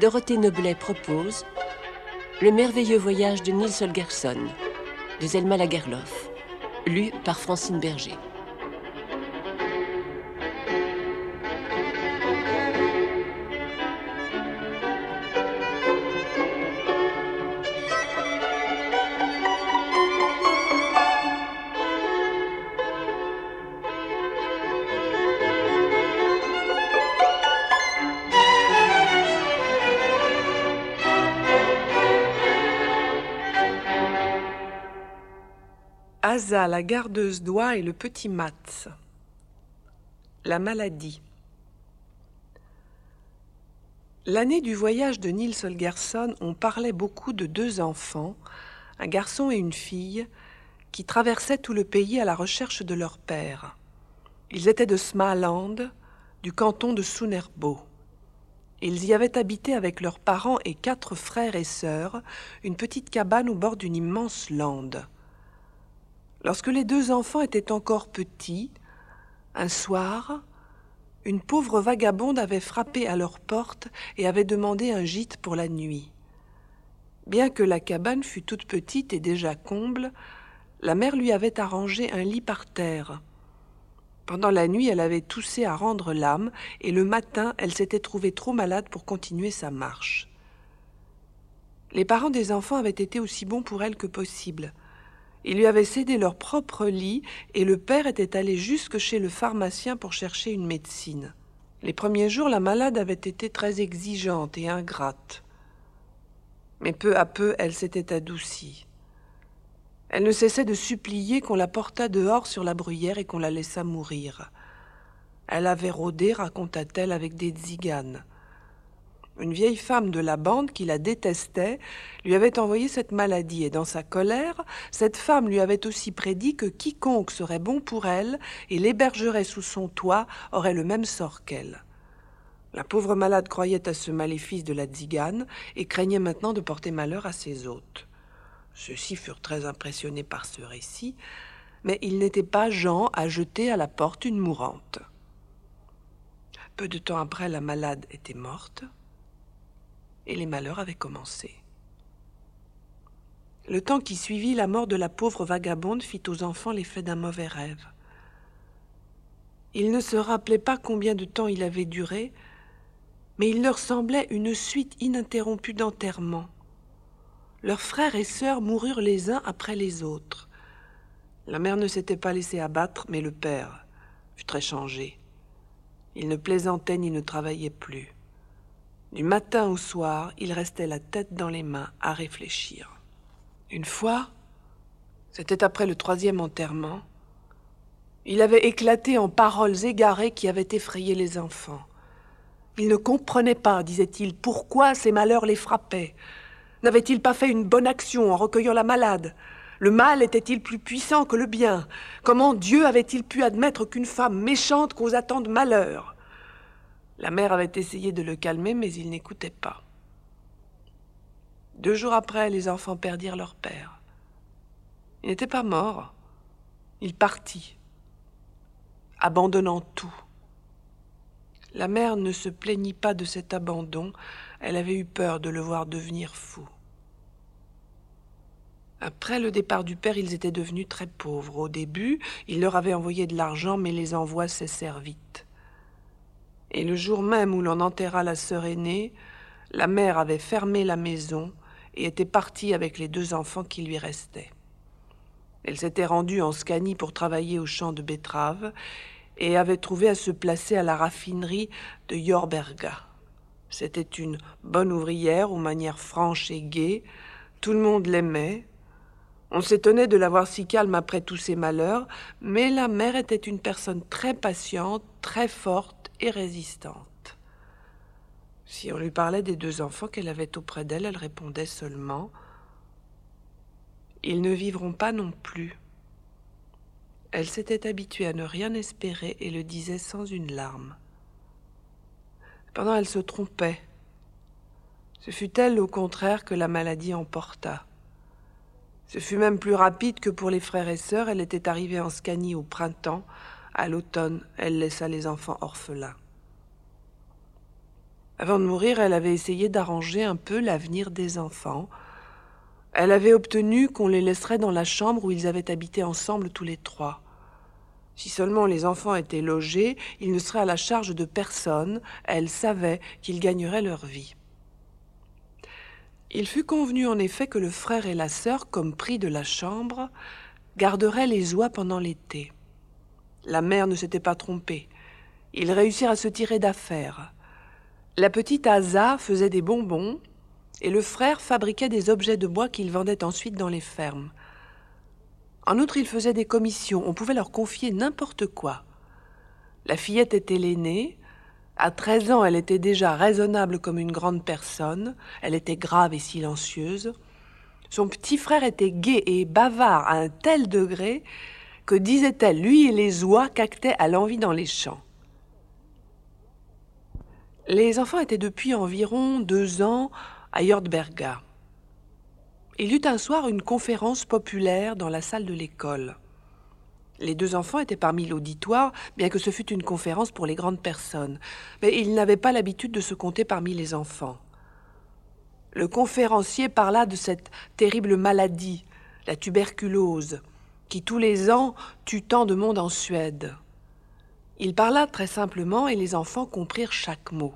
Dorothée Noblet propose Le merveilleux voyage de Nils Holgersson de Zelma Lagerlof, lu par Francine Berger. Asa, la gardeuse d'oie et le petit Mats. La maladie. L'année du voyage de Nils Holgersson, on parlait beaucoup de deux enfants, un garçon et une fille, qui traversaient tout le pays à la recherche de leur père. Ils étaient de Smaland, du canton de Sunerbo. Ils y avaient habité avec leurs parents et quatre frères et sœurs une petite cabane au bord d'une immense lande. Lorsque les deux enfants étaient encore petits, un soir, une pauvre vagabonde avait frappé à leur porte et avait demandé un gîte pour la nuit. Bien que la cabane fût toute petite et déjà comble, la mère lui avait arrangé un lit par terre. Pendant la nuit, elle avait toussé à rendre l'âme, et le matin, elle s'était trouvée trop malade pour continuer sa marche. Les parents des enfants avaient été aussi bons pour elle que possible. Ils lui avaient cédé leur propre lit et le père était allé jusque chez le pharmacien pour chercher une médecine. Les premiers jours, la malade avait été très exigeante et ingrate. Mais peu à peu, elle s'était adoucie. Elle ne cessait de supplier qu'on la portât dehors sur la bruyère et qu'on la laissât mourir. Elle avait rôdé, raconta-t-elle, avec des tziganes. Une vieille femme de la bande qui la détestait lui avait envoyé cette maladie, et dans sa colère, cette femme lui avait aussi prédit que quiconque serait bon pour elle et l'hébergerait sous son toit aurait le même sort qu'elle. La pauvre malade croyait à ce maléfice de la tzigane et craignait maintenant de porter malheur à ses hôtes. Ceux-ci furent très impressionnés par ce récit, mais il n'était pas Jean à jeter à la porte une mourante. Peu de temps après, la malade était morte et les malheurs avaient commencé. Le temps qui suivit la mort de la pauvre vagabonde fit aux enfants l'effet d'un mauvais rêve. Ils ne se rappelaient pas combien de temps il avait duré, mais il leur semblait une suite ininterrompue d'enterrements. Leurs frères et sœurs moururent les uns après les autres. La mère ne s'était pas laissée abattre, mais le père fut très changé. Il ne plaisantait ni ne travaillait plus. Du matin au soir, il restait la tête dans les mains à réfléchir. Une fois, c'était après le troisième enterrement, il avait éclaté en paroles égarées qui avaient effrayé les enfants. Il ne comprenait pas, disait-il, pourquoi ces malheurs les frappaient. N'avait-il pas fait une bonne action en recueillant la malade? Le mal était-il plus puissant que le bien? Comment Dieu avait-il pu admettre qu'une femme méchante causât tant de malheur la mère avait essayé de le calmer, mais il n'écoutait pas. Deux jours après, les enfants perdirent leur père. Il n'était pas mort. Il partit, abandonnant tout. La mère ne se plaignit pas de cet abandon, elle avait eu peur de le voir devenir fou. Après le départ du père, ils étaient devenus très pauvres. Au début, il leur avait envoyé de l'argent, mais les envois cessèrent vite. Et le jour même où l'on enterra la sœur aînée, la mère avait fermé la maison et était partie avec les deux enfants qui lui restaient. Elle s'était rendue en Scanie pour travailler au champ de betteraves et avait trouvé à se placer à la raffinerie de Jorberga. C'était une bonne ouvrière aux manières franches et gaies. Tout le monde l'aimait. On s'étonnait de la voir si calme après tous ses malheurs, mais la mère était une personne très patiente, très forte résistante. Si on lui parlait des deux enfants qu'elle avait auprès d'elle, elle répondait seulement Ils ne vivront pas non plus. Elle s'était habituée à ne rien espérer et le disait sans une larme. Pendant elle se trompait. Ce fut elle, au contraire, que la maladie emporta. Ce fut même plus rapide que pour les frères et sœurs. Elle était arrivée en Scanie au printemps, à l'automne, elle laissa les enfants orphelins. Avant de mourir, elle avait essayé d'arranger un peu l'avenir des enfants. Elle avait obtenu qu'on les laisserait dans la chambre où ils avaient habité ensemble tous les trois. Si seulement les enfants étaient logés, ils ne seraient à la charge de personne, elle savait qu'ils gagneraient leur vie. Il fut convenu en effet que le frère et la sœur, comme pris de la chambre, garderaient les oies pendant l'été. La mère ne s'était pas trompée. Ils réussirent à se tirer d'affaire. La petite Asa faisait des bonbons et le frère fabriquait des objets de bois qu'il vendait ensuite dans les fermes. En outre, il faisait des commissions, on pouvait leur confier n'importe quoi. La fillette était l'aînée. À treize ans, elle était déjà raisonnable comme une grande personne, elle était grave et silencieuse. Son petit frère était gai et bavard à un tel degré que, disait-elle, lui et les oies cactaient à l'envie dans les champs. Les enfants étaient depuis environ deux ans à Jordberga. Il y eut un soir une conférence populaire dans la salle de l'école. Les deux enfants étaient parmi l'auditoire, bien que ce fût une conférence pour les grandes personnes, mais ils n'avaient pas l'habitude de se compter parmi les enfants. Le conférencier parla de cette terrible maladie, la tuberculose, qui tous les ans tue tant de monde en Suède. Il parla très simplement et les enfants comprirent chaque mot.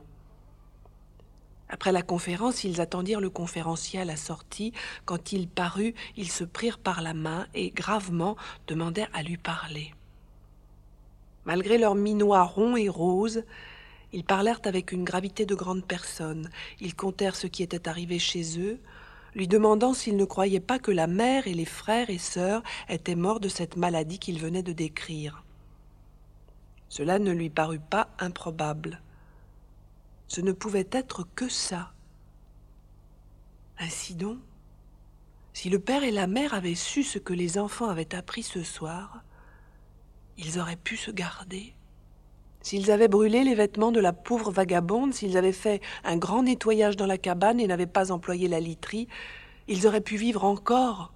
Après la conférence, ils attendirent le conférencier à la sortie. Quand il parut, ils se prirent par la main et gravement demandèrent à lui parler. Malgré leurs minois ronds et roses, ils parlèrent avec une gravité de grandes personnes. Ils contèrent ce qui était arrivé chez eux, lui demandant s'ils ne croyaient pas que la mère et les frères et sœurs étaient morts de cette maladie qu'ils venaient de décrire. Cela ne lui parut pas improbable. Ce ne pouvait être que ça. Ainsi donc, si le père et la mère avaient su ce que les enfants avaient appris ce soir, ils auraient pu se garder. S'ils avaient brûlé les vêtements de la pauvre vagabonde, s'ils avaient fait un grand nettoyage dans la cabane et n'avaient pas employé la literie, ils auraient pu vivre encore.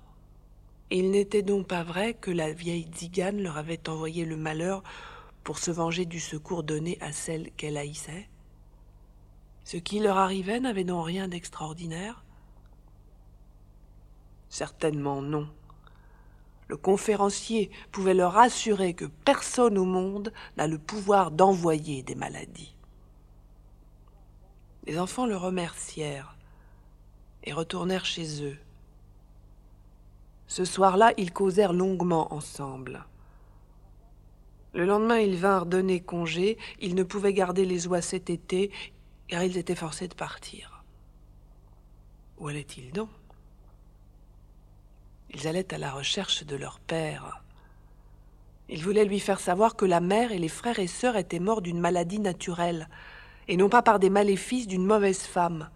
il n'était donc pas vrai que la vieille Zigane leur avait envoyé le malheur pour se venger du secours donné à celle qu'elle haïssait Ce qui leur arrivait n'avait donc rien d'extraordinaire Certainement non. Le conférencier pouvait leur assurer que personne au monde n'a le pouvoir d'envoyer des maladies. Les enfants le remercièrent et retournèrent chez eux. Ce soir-là, ils causèrent longuement ensemble. Le lendemain, ils vinrent donner congé. Ils ne pouvaient garder les oies cet été, car ils étaient forcés de partir. Où allaient-ils donc? Ils allaient à la recherche de leur père. Ils voulaient lui faire savoir que la mère et les frères et sœurs étaient morts d'une maladie naturelle, et non pas par des maléfices d'une mauvaise femme.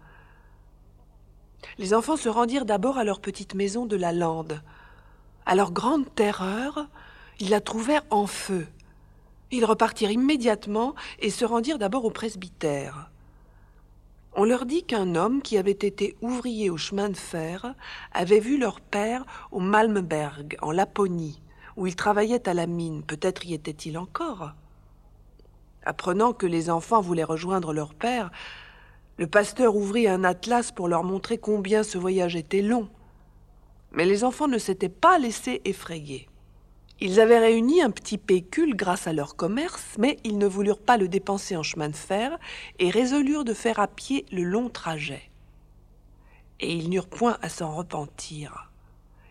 Les enfants se rendirent d'abord à leur petite maison de la lande. À leur grande terreur, ils la trouvèrent en feu. Ils repartirent immédiatement et se rendirent d'abord au presbytère. On leur dit qu'un homme qui avait été ouvrier au chemin de fer avait vu leur père au Malmberg, en Laponie, où il travaillait à la mine. Peut-être y était-il encore. Apprenant que les enfants voulaient rejoindre leur père, le pasteur ouvrit un atlas pour leur montrer combien ce voyage était long. Mais les enfants ne s'étaient pas laissés effrayer. Ils avaient réuni un petit pécule grâce à leur commerce, mais ils ne voulurent pas le dépenser en chemin de fer et résolurent de faire à pied le long trajet. Et ils n'eurent point à s'en repentir.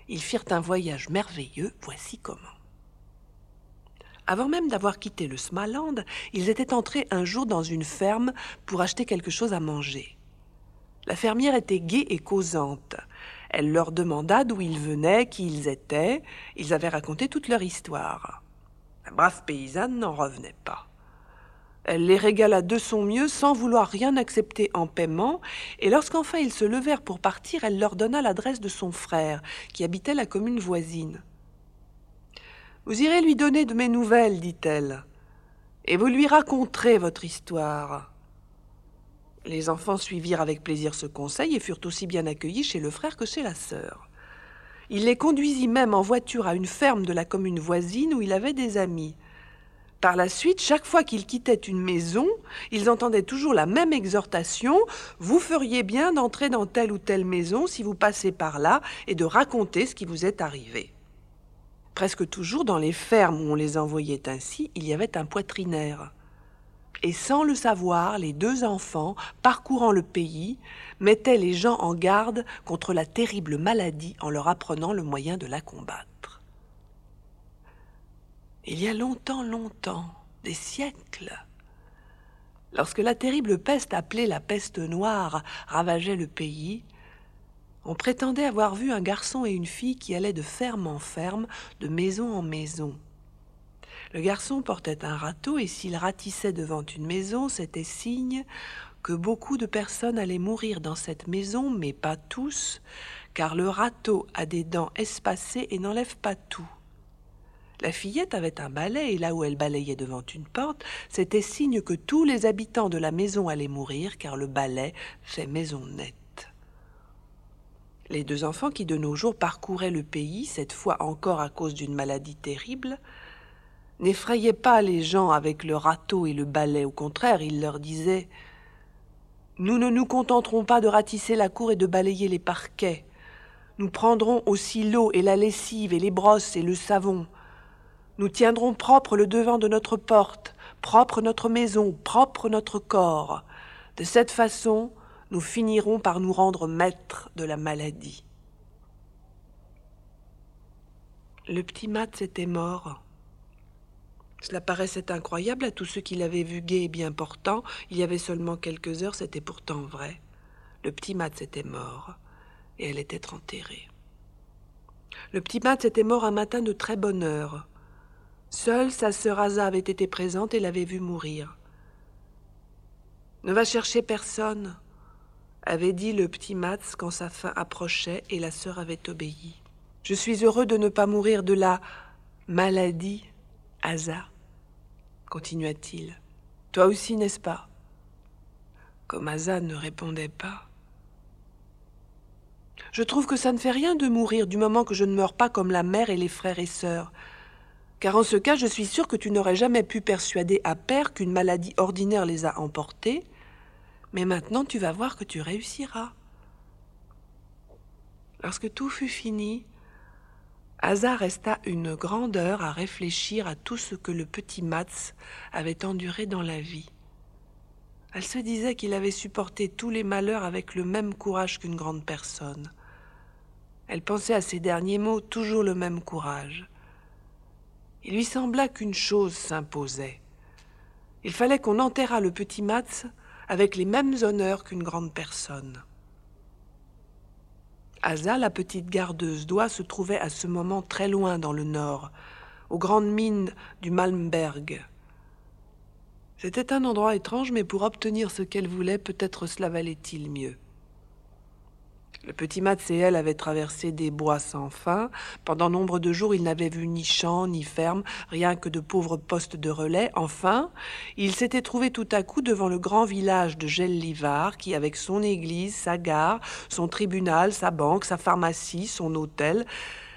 Ils firent un voyage merveilleux, voici comment. Avant même d'avoir quitté le Smaland, ils étaient entrés un jour dans une ferme pour acheter quelque chose à manger. La fermière était gaie et causante. Elle leur demanda d'où ils venaient, qui ils étaient. Ils avaient raconté toute leur histoire. La brave paysanne n'en revenait pas. Elle les régala de son mieux sans vouloir rien accepter en paiement, et lorsqu'enfin ils se levèrent pour partir, elle leur donna l'adresse de son frère, qui habitait la commune voisine. Vous irez lui donner de mes nouvelles, dit-elle, et vous lui raconterez votre histoire. Les enfants suivirent avec plaisir ce conseil et furent aussi bien accueillis chez le frère que chez la sœur. Il les conduisit même en voiture à une ferme de la commune voisine où il avait des amis. Par la suite, chaque fois qu'ils quittaient une maison, ils entendaient toujours la même exhortation Vous feriez bien d'entrer dans telle ou telle maison si vous passez par là et de raconter ce qui vous est arrivé. Presque toujours dans les fermes où on les envoyait ainsi, il y avait un poitrinaire. Et sans le savoir, les deux enfants, parcourant le pays, mettaient les gens en garde contre la terrible maladie en leur apprenant le moyen de la combattre. Il y a longtemps, longtemps, des siècles, lorsque la terrible peste appelée la peste noire ravageait le pays, on prétendait avoir vu un garçon et une fille qui allaient de ferme en ferme, de maison en maison. Le garçon portait un râteau et s'il ratissait devant une maison, c'était signe que beaucoup de personnes allaient mourir dans cette maison, mais pas tous, car le râteau a des dents espacées et n'enlève pas tout. La fillette avait un balai, et là où elle balayait devant une porte, c'était signe que tous les habitants de la maison allaient mourir, car le balai fait maison nette. Les deux enfants qui de nos jours parcouraient le pays, cette fois encore à cause d'une maladie terrible, n'effrayaient pas les gens avec le râteau et le balai, au contraire, ils leur disaient Nous ne nous contenterons pas de ratisser la cour et de balayer les parquets. Nous prendrons aussi l'eau et la lessive et les brosses et le savon. Nous tiendrons propre le devant de notre porte, propre notre maison, propre notre corps. De cette façon, nous finirons par nous rendre maîtres de la maladie. Le petit Mats était mort. Cela paraissait incroyable à tous ceux qui l'avaient vu gai et bien portant. Il y avait seulement quelques heures, c'était pourtant vrai. Le petit Mats était mort, et elle était enterrée. Le petit Mats était mort un matin de très bonne heure. Seule sa sœur Asa avait été présente et l'avait vu mourir. Ne va chercher personne, avait dit le petit Mats quand sa fin approchait et la sœur avait obéi. Je suis heureux de ne pas mourir de la maladie, Asa, continua-t-il. Toi aussi, n'est-ce pas? Comme ne répondait pas. Je trouve que ça ne fait rien de mourir du moment que je ne meurs pas comme la mère et les frères et sœurs car en ce cas je suis sûr que tu n'aurais jamais pu persuader à père qu'une maladie ordinaire les a emportés, mais maintenant tu vas voir que tu réussiras. Lorsque tout fut fini, Asa resta une grande heure à réfléchir à tout ce que le petit Mats avait enduré dans la vie. Elle se disait qu'il avait supporté tous les malheurs avec le même courage qu'une grande personne. Elle pensait à ces derniers mots toujours le même courage. Il lui sembla qu'une chose s'imposait. Il fallait qu'on enterrât le petit Mats avec les mêmes honneurs qu'une grande personne. Asa, la petite gardeuse d'oie, se trouvait à ce moment très loin dans le nord, aux grandes mines du Malmberg. C'était un endroit étrange, mais pour obtenir ce qu'elle voulait, peut-être cela valait-il mieux. Le petit Mats et elle avaient traversé des bois sans fin. Pendant nombre de jours, ils n'avaient vu ni champs, ni ferme, rien que de pauvres postes de relais. Enfin, ils s'étaient trouvés tout à coup devant le grand village de Gellivar, qui, avec son église, sa gare, son tribunal, sa banque, sa pharmacie, son hôtel,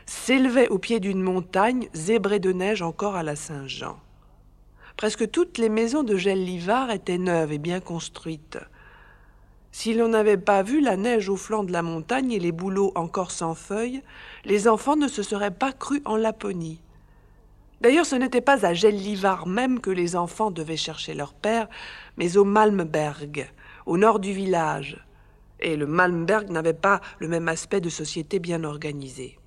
s'élevait au pied d'une montagne zébrée de neige encore à la Saint-Jean. Presque toutes les maisons de Gellivar étaient neuves et bien construites. Si l'on n'avait pas vu la neige au flanc de la montagne et les bouleaux encore sans feuilles, les enfants ne se seraient pas crus en Laponie. D'ailleurs, ce n'était pas à Gellivar même que les enfants devaient chercher leur père, mais au Malmberg, au nord du village. Et le Malmberg n'avait pas le même aspect de société bien organisée.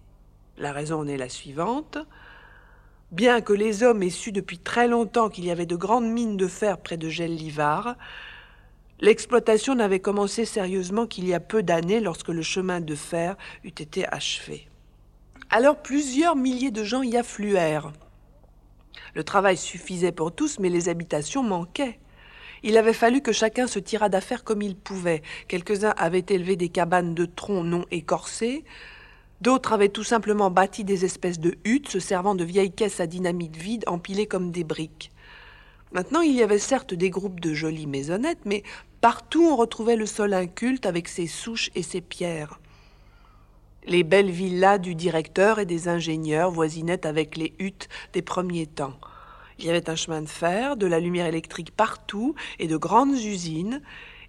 La raison en est la suivante. Bien que les hommes aient su depuis très longtemps qu'il y avait de grandes mines de fer près de Gellivar, L'exploitation n'avait commencé sérieusement qu'il y a peu d'années lorsque le chemin de fer eut été achevé. Alors plusieurs milliers de gens y affluèrent. Le travail suffisait pour tous, mais les habitations manquaient. Il avait fallu que chacun se tirât d'affaires comme il pouvait. Quelques-uns avaient élevé des cabanes de troncs non écorcés, d'autres avaient tout simplement bâti des espèces de huttes se servant de vieilles caisses à dynamite vides empilées comme des briques. Maintenant, il y avait certes des groupes de jolies maisonnettes, mais partout on retrouvait le sol inculte avec ses souches et ses pierres. Les belles villas du directeur et des ingénieurs voisinaient avec les huttes des premiers temps. Il y avait un chemin de fer, de la lumière électrique partout et de grandes usines,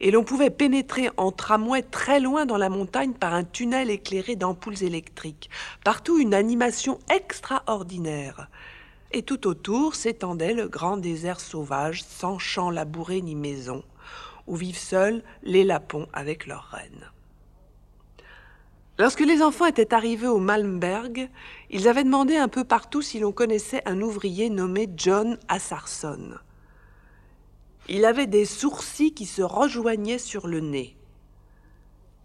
et l'on pouvait pénétrer en tramway très loin dans la montagne par un tunnel éclairé d'ampoules électriques. Partout une animation extraordinaire. Et tout autour s'étendait le grand désert sauvage, sans champs labourés ni maisons, où vivent seuls les lapons avec leurs reines. Lorsque les enfants étaient arrivés au Malmberg, ils avaient demandé un peu partout si l'on connaissait un ouvrier nommé John Assarson. Il avait des sourcils qui se rejoignaient sur le nez.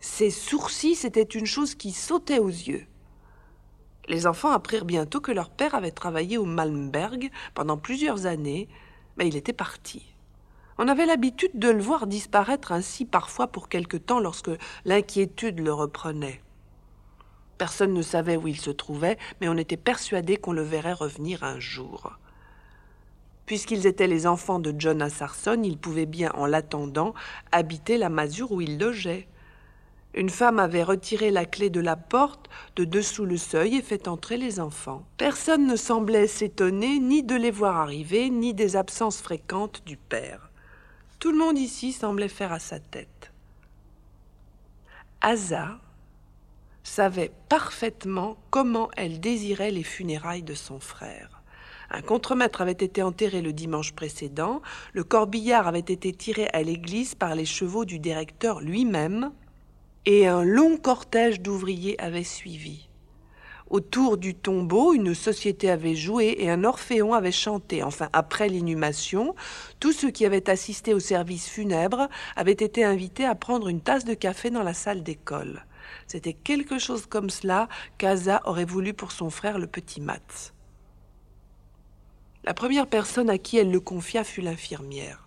Ces sourcils, c'était une chose qui sautait aux yeux. Les enfants apprirent bientôt que leur père avait travaillé au Malmberg pendant plusieurs années, mais il était parti. On avait l'habitude de le voir disparaître ainsi parfois pour quelque temps lorsque l'inquiétude le reprenait. Personne ne savait où il se trouvait, mais on était persuadé qu'on le verrait revenir un jour. Puisqu'ils étaient les enfants de John Assarson, ils pouvaient bien, en l'attendant, habiter la masure où il logeait. Une femme avait retiré la clé de la porte de dessous le seuil et fait entrer les enfants. Personne ne semblait s'étonner ni de les voir arriver, ni des absences fréquentes du père. Tout le monde ici semblait faire à sa tête. Asa, savait parfaitement comment elle désirait les funérailles de son frère. Un contremaître avait été enterré le dimanche précédent, le corbillard avait été tiré à l'église par les chevaux du directeur lui-même, et un long cortège d'ouvriers avait suivi. Autour du tombeau, une société avait joué et un orphéon avait chanté. Enfin, après l'inhumation, tous ceux qui avaient assisté au service funèbre avaient été invités à prendre une tasse de café dans la salle d'école. C'était quelque chose comme cela qu'Asa aurait voulu pour son frère le petit Mats. La première personne à qui elle le confia fut l'infirmière.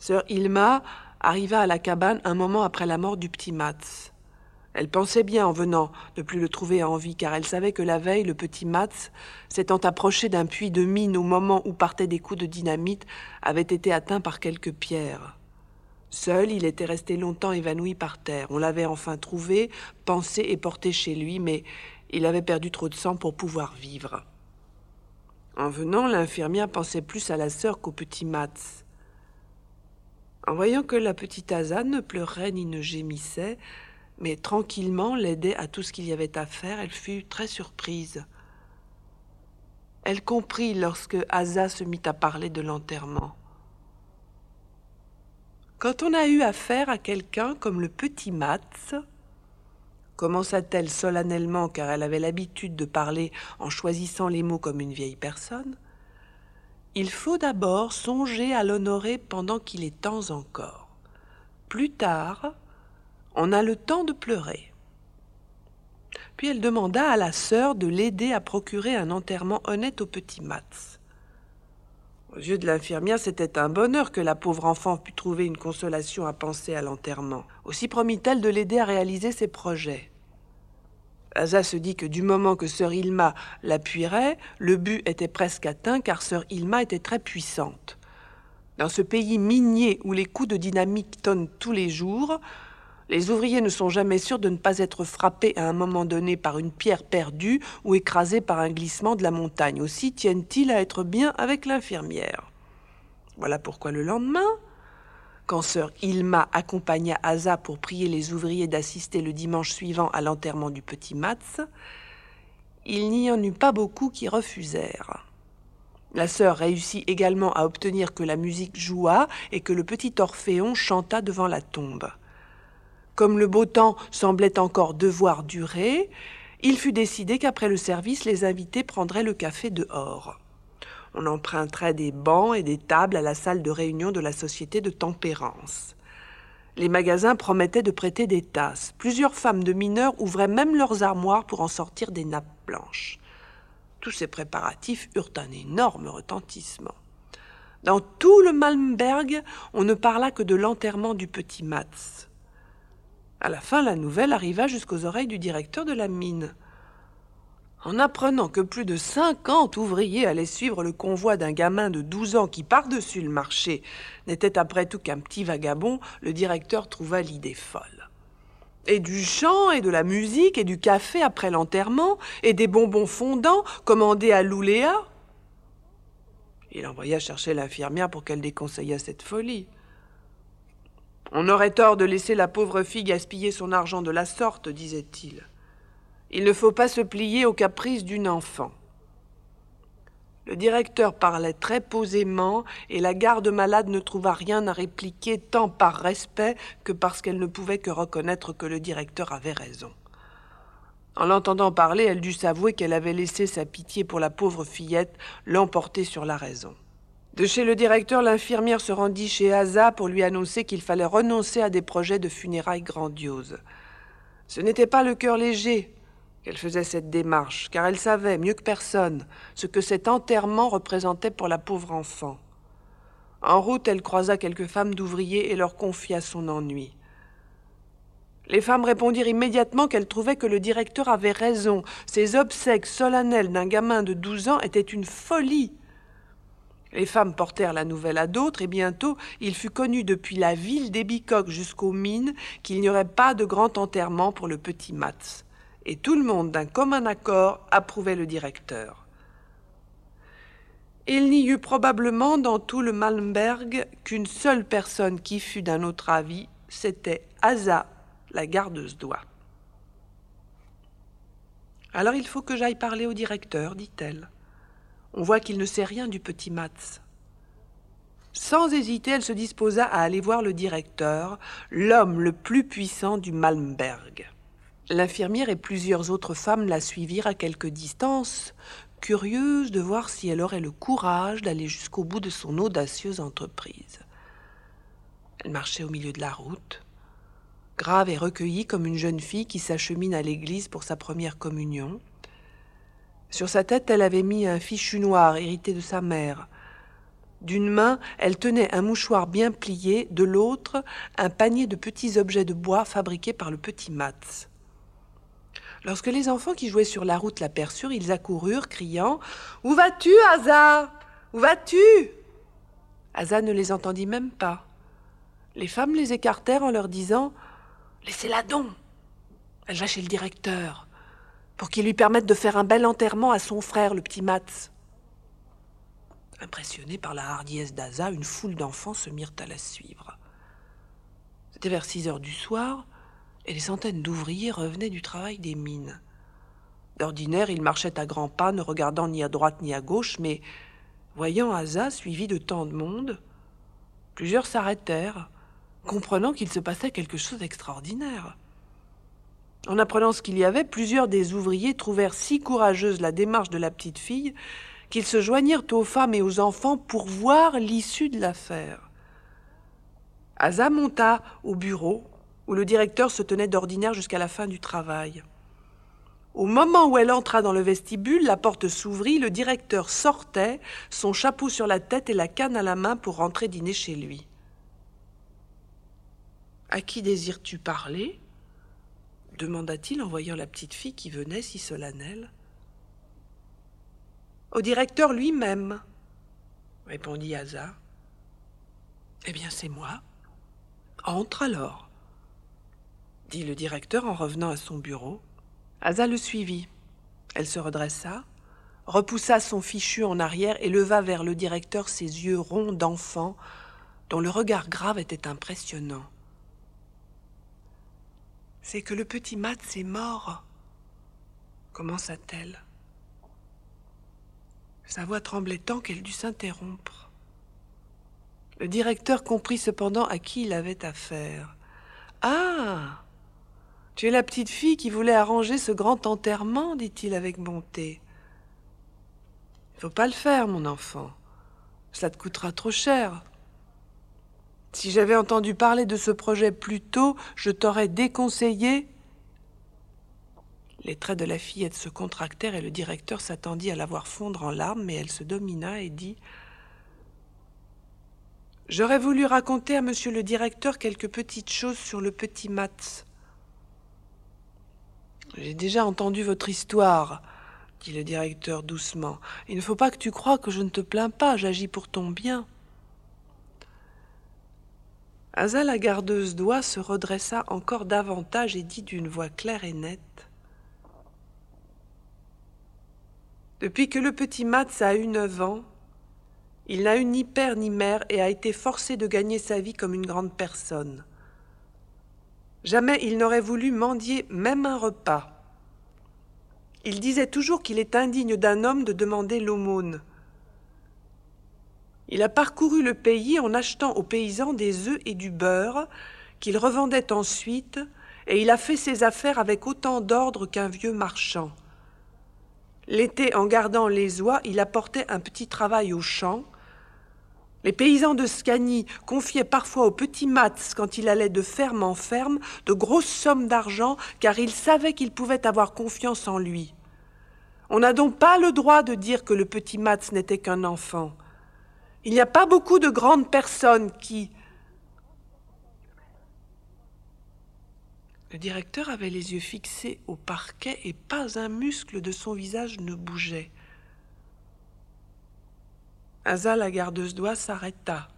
Sœur Ilma arriva à la cabane un moment après la mort du petit Mats. Elle pensait bien en venant ne plus le trouver en vie, car elle savait que la veille, le petit Mats, s'étant approché d'un puits de mine au moment où partaient des coups de dynamite, avait été atteint par quelques pierres. Seul, il était resté longtemps évanoui par terre. On l'avait enfin trouvé, pensé et porté chez lui, mais il avait perdu trop de sang pour pouvoir vivre. En venant, l'infirmière pensait plus à la sœur qu'au petit Mats. En voyant que la petite Asa ne pleurait ni ne gémissait, mais tranquillement l'aidait à tout ce qu'il y avait à faire, elle fut très surprise. Elle comprit lorsque Asa se mit à parler de l'enterrement. Quand on a eu affaire à quelqu'un comme le petit Mats, commença-t-elle solennellement car elle avait l'habitude de parler en choisissant les mots comme une vieille personne, il faut d'abord songer à l'honorer pendant qu'il est temps encore. Plus tard, on a le temps de pleurer. Puis elle demanda à la sœur de l'aider à procurer un enterrement honnête au petit Mats. Aux yeux de l'infirmière, c'était un bonheur que la pauvre enfant pût trouver une consolation à penser à l'enterrement. Aussi promit-elle de l'aider à réaliser ses projets. Asa se dit que du moment que sœur Ilma l'appuierait, le but était presque atteint car sœur Ilma était très puissante. Dans ce pays minier où les coups de dynamique tonnent tous les jours, les ouvriers ne sont jamais sûrs de ne pas être frappés à un moment donné par une pierre perdue ou écrasés par un glissement de la montagne. Aussi tiennent-ils à être bien avec l'infirmière. Voilà pourquoi le lendemain, quand sœur Ilma accompagna Asa pour prier les ouvriers d'assister le dimanche suivant à l'enterrement du petit Mats, il n'y en eut pas beaucoup qui refusèrent. La sœur réussit également à obtenir que la musique jouât et que le petit Orphéon chantât devant la tombe. Comme le beau temps semblait encore devoir durer, il fut décidé qu'après le service, les invités prendraient le café dehors. On emprunterait des bancs et des tables à la salle de réunion de la Société de tempérance. Les magasins promettaient de prêter des tasses. Plusieurs femmes de mineurs ouvraient même leurs armoires pour en sortir des nappes blanches. Tous ces préparatifs eurent un énorme retentissement. Dans tout le Malmberg, on ne parla que de l'enterrement du petit Mats. À la fin, la nouvelle arriva jusqu'aux oreilles du directeur de la mine. En apprenant que plus de cinquante ouvriers allaient suivre le convoi d'un gamin de douze ans qui, par-dessus le marché, n'était après tout qu'un petit vagabond, le directeur trouva l'idée folle. Et du chant, et de la musique, et du café après l'enterrement, et des bonbons fondants commandés à Louléa Il envoya chercher l'infirmière pour qu'elle déconseillât cette folie. On aurait tort de laisser la pauvre fille gaspiller son argent de la sorte, disait-il. Il ne faut pas se plier aux caprices d'une enfant. Le directeur parlait très posément et la garde-malade ne trouva rien à répliquer tant par respect que parce qu'elle ne pouvait que reconnaître que le directeur avait raison. En l'entendant parler, elle dut s'avouer qu'elle avait laissé sa pitié pour la pauvre fillette l'emporter sur la raison. De chez le directeur, l'infirmière se rendit chez Asa pour lui annoncer qu'il fallait renoncer à des projets de funérailles grandioses. Ce n'était pas le cœur léger qu'elle faisait cette démarche, car elle savait, mieux que personne, ce que cet enterrement représentait pour la pauvre enfant. En route, elle croisa quelques femmes d'ouvriers et leur confia son ennui. Les femmes répondirent immédiatement qu'elles trouvaient que le directeur avait raison. Ces obsèques solennelles d'un gamin de douze ans étaient une folie. Les femmes portèrent la nouvelle à d'autres, et bientôt il fut connu depuis la ville des Bicoques jusqu'aux mines qu'il n'y aurait pas de grand enterrement pour le petit Mats. Et tout le monde, d'un commun accord, approuvait le directeur. Il n'y eut probablement dans tout le Malmberg qu'une seule personne qui fût d'un autre avis, c'était Asa, la gardeuse d'oie. Alors il faut que j'aille parler au directeur, dit-elle. On voit qu'il ne sait rien du petit Mats. Sans hésiter, elle se disposa à aller voir le directeur, l'homme le plus puissant du Malmberg. L'infirmière et plusieurs autres femmes la suivirent à quelque distance, curieuses de voir si elle aurait le courage d'aller jusqu'au bout de son audacieuse entreprise. Elle marchait au milieu de la route, grave et recueillie comme une jeune fille qui s'achemine à l'église pour sa première communion. Sur sa tête, elle avait mis un fichu noir hérité de sa mère. D'une main, elle tenait un mouchoir bien plié, de l'autre, un panier de petits objets de bois fabriqués par le petit Mats. Lorsque les enfants qui jouaient sur la route l'aperçurent, ils accoururent, criant Où vas-tu, Asa? Où vas-tu? Asa ne les entendit même pas. Les femmes les écartèrent en leur disant Laissez-la donc Elle va chez le directeur pour qu'il lui permette de faire un bel enterrement à son frère, le petit Mats. Impressionnés par la hardiesse d'Asa, une foule d'enfants se mirent à la suivre. C'était vers six heures du soir, et des centaines d'ouvriers revenaient du travail des mines. D'ordinaire, ils marchaient à grands pas, ne regardant ni à droite ni à gauche, mais voyant Asa suivi de tant de monde, plusieurs s'arrêtèrent, comprenant qu'il se passait quelque chose d'extraordinaire. En apprenant ce qu'il y avait, plusieurs des ouvriers trouvèrent si courageuse la démarche de la petite fille qu'ils se joignirent aux femmes et aux enfants pour voir l'issue de l'affaire. Asa monta au bureau où le directeur se tenait d'ordinaire jusqu'à la fin du travail. Au moment où elle entra dans le vestibule, la porte s'ouvrit, le directeur sortait, son chapeau sur la tête et la canne à la main pour rentrer dîner chez lui. À qui désires-tu parler? Demanda-t-il en voyant la petite fille qui venait si solennelle. Au directeur lui-même, répondit Asa. Eh bien, c'est moi. Entre alors, dit le directeur en revenant à son bureau. Asa le suivit. Elle se redressa, repoussa son fichu en arrière et leva vers le directeur ses yeux ronds d'enfant, dont le regard grave était impressionnant. C'est que le petit Mats est mort, commença-t-elle. Sa voix tremblait tant qu'elle dut s'interrompre. Le directeur comprit cependant à qui il avait affaire. Ah Tu es la petite fille qui voulait arranger ce grand enterrement, dit-il avec bonté. Il faut pas le faire, mon enfant. Cela te coûtera trop cher. Si j'avais entendu parler de ce projet plus tôt, je t'aurais déconseillé. Les traits de la fillette se contractèrent et le directeur s'attendit à la voir fondre en larmes, mais elle se domina et dit J'aurais voulu raconter à monsieur le directeur quelques petites choses sur le petit Mats. J'ai déjà entendu votre histoire, dit le directeur doucement. Il ne faut pas que tu crois que je ne te plains pas, j'agis pour ton bien. Asa la gardeuse d'oie se redressa encore davantage et dit d'une voix claire et nette Depuis que le petit Mats a eu neuf ans, Il n'a eu ni père ni mère et a été forcé de gagner sa vie comme une grande personne. Jamais il n'aurait voulu mendier même un repas. Il disait toujours qu'il est indigne d'un homme de demander l'aumône. Il a parcouru le pays en achetant aux paysans des œufs et du beurre qu'il revendait ensuite, et il a fait ses affaires avec autant d'ordre qu'un vieux marchand. L'été, en gardant les oies, il apportait un petit travail au champ. Les paysans de Scanie confiaient parfois au petit Mats, quand il allait de ferme en ferme, de grosses sommes d'argent, car ils savaient qu'ils pouvaient avoir confiance en lui. On n'a donc pas le droit de dire que le petit Mats n'était qu'un enfant. Il n'y a pas beaucoup de grandes personnes qui... Le directeur avait les yeux fixés au parquet et pas un muscle de son visage ne bougeait. Asa, la gardeuse d'oie, s'arrêta,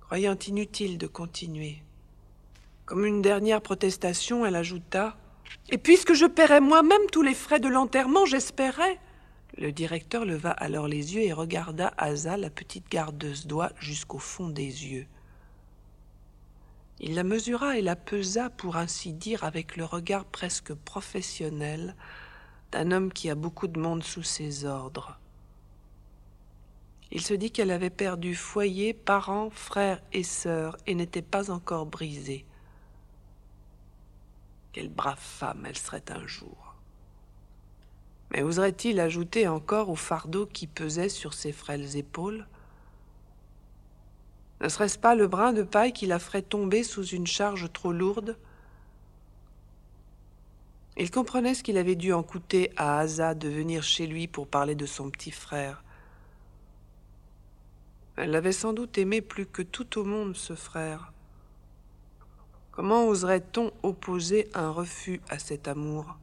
croyant inutile de continuer. Comme une dernière protestation, elle ajouta Et puisque je paierais moi-même tous les frais de l'enterrement, j'espérais. Le directeur leva alors les yeux et regarda Asa, la petite gardeuse d'oie, jusqu'au fond des yeux. Il la mesura et la pesa, pour ainsi dire, avec le regard presque professionnel d'un homme qui a beaucoup de monde sous ses ordres. Il se dit qu'elle avait perdu foyer, parents, frères et sœurs, et n'était pas encore brisée. Quelle brave femme elle serait un jour. Mais oserait-il ajouter encore au fardeau qui pesait sur ses frêles épaules? Ne serait-ce pas le brin de paille qui la ferait tomber sous une charge trop lourde? Il comprenait ce qu'il avait dû en coûter à Asa de venir chez lui pour parler de son petit frère. Elle l'avait sans doute aimé plus que tout au monde, ce frère. Comment oserait-on opposer un refus à cet amour?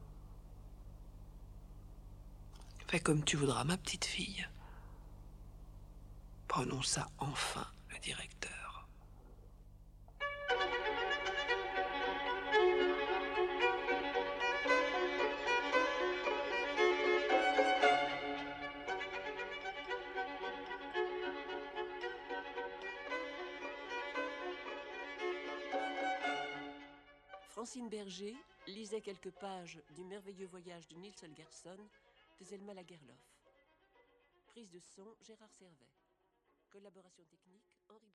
Fais comme tu voudras, ma petite fille. Prononça enfin le directeur. Francine Berger lisait quelques pages du merveilleux voyage de Nils Holgersson de Zelma Lagerlof. Prise de son Gérard Servet. Collaboration technique Henri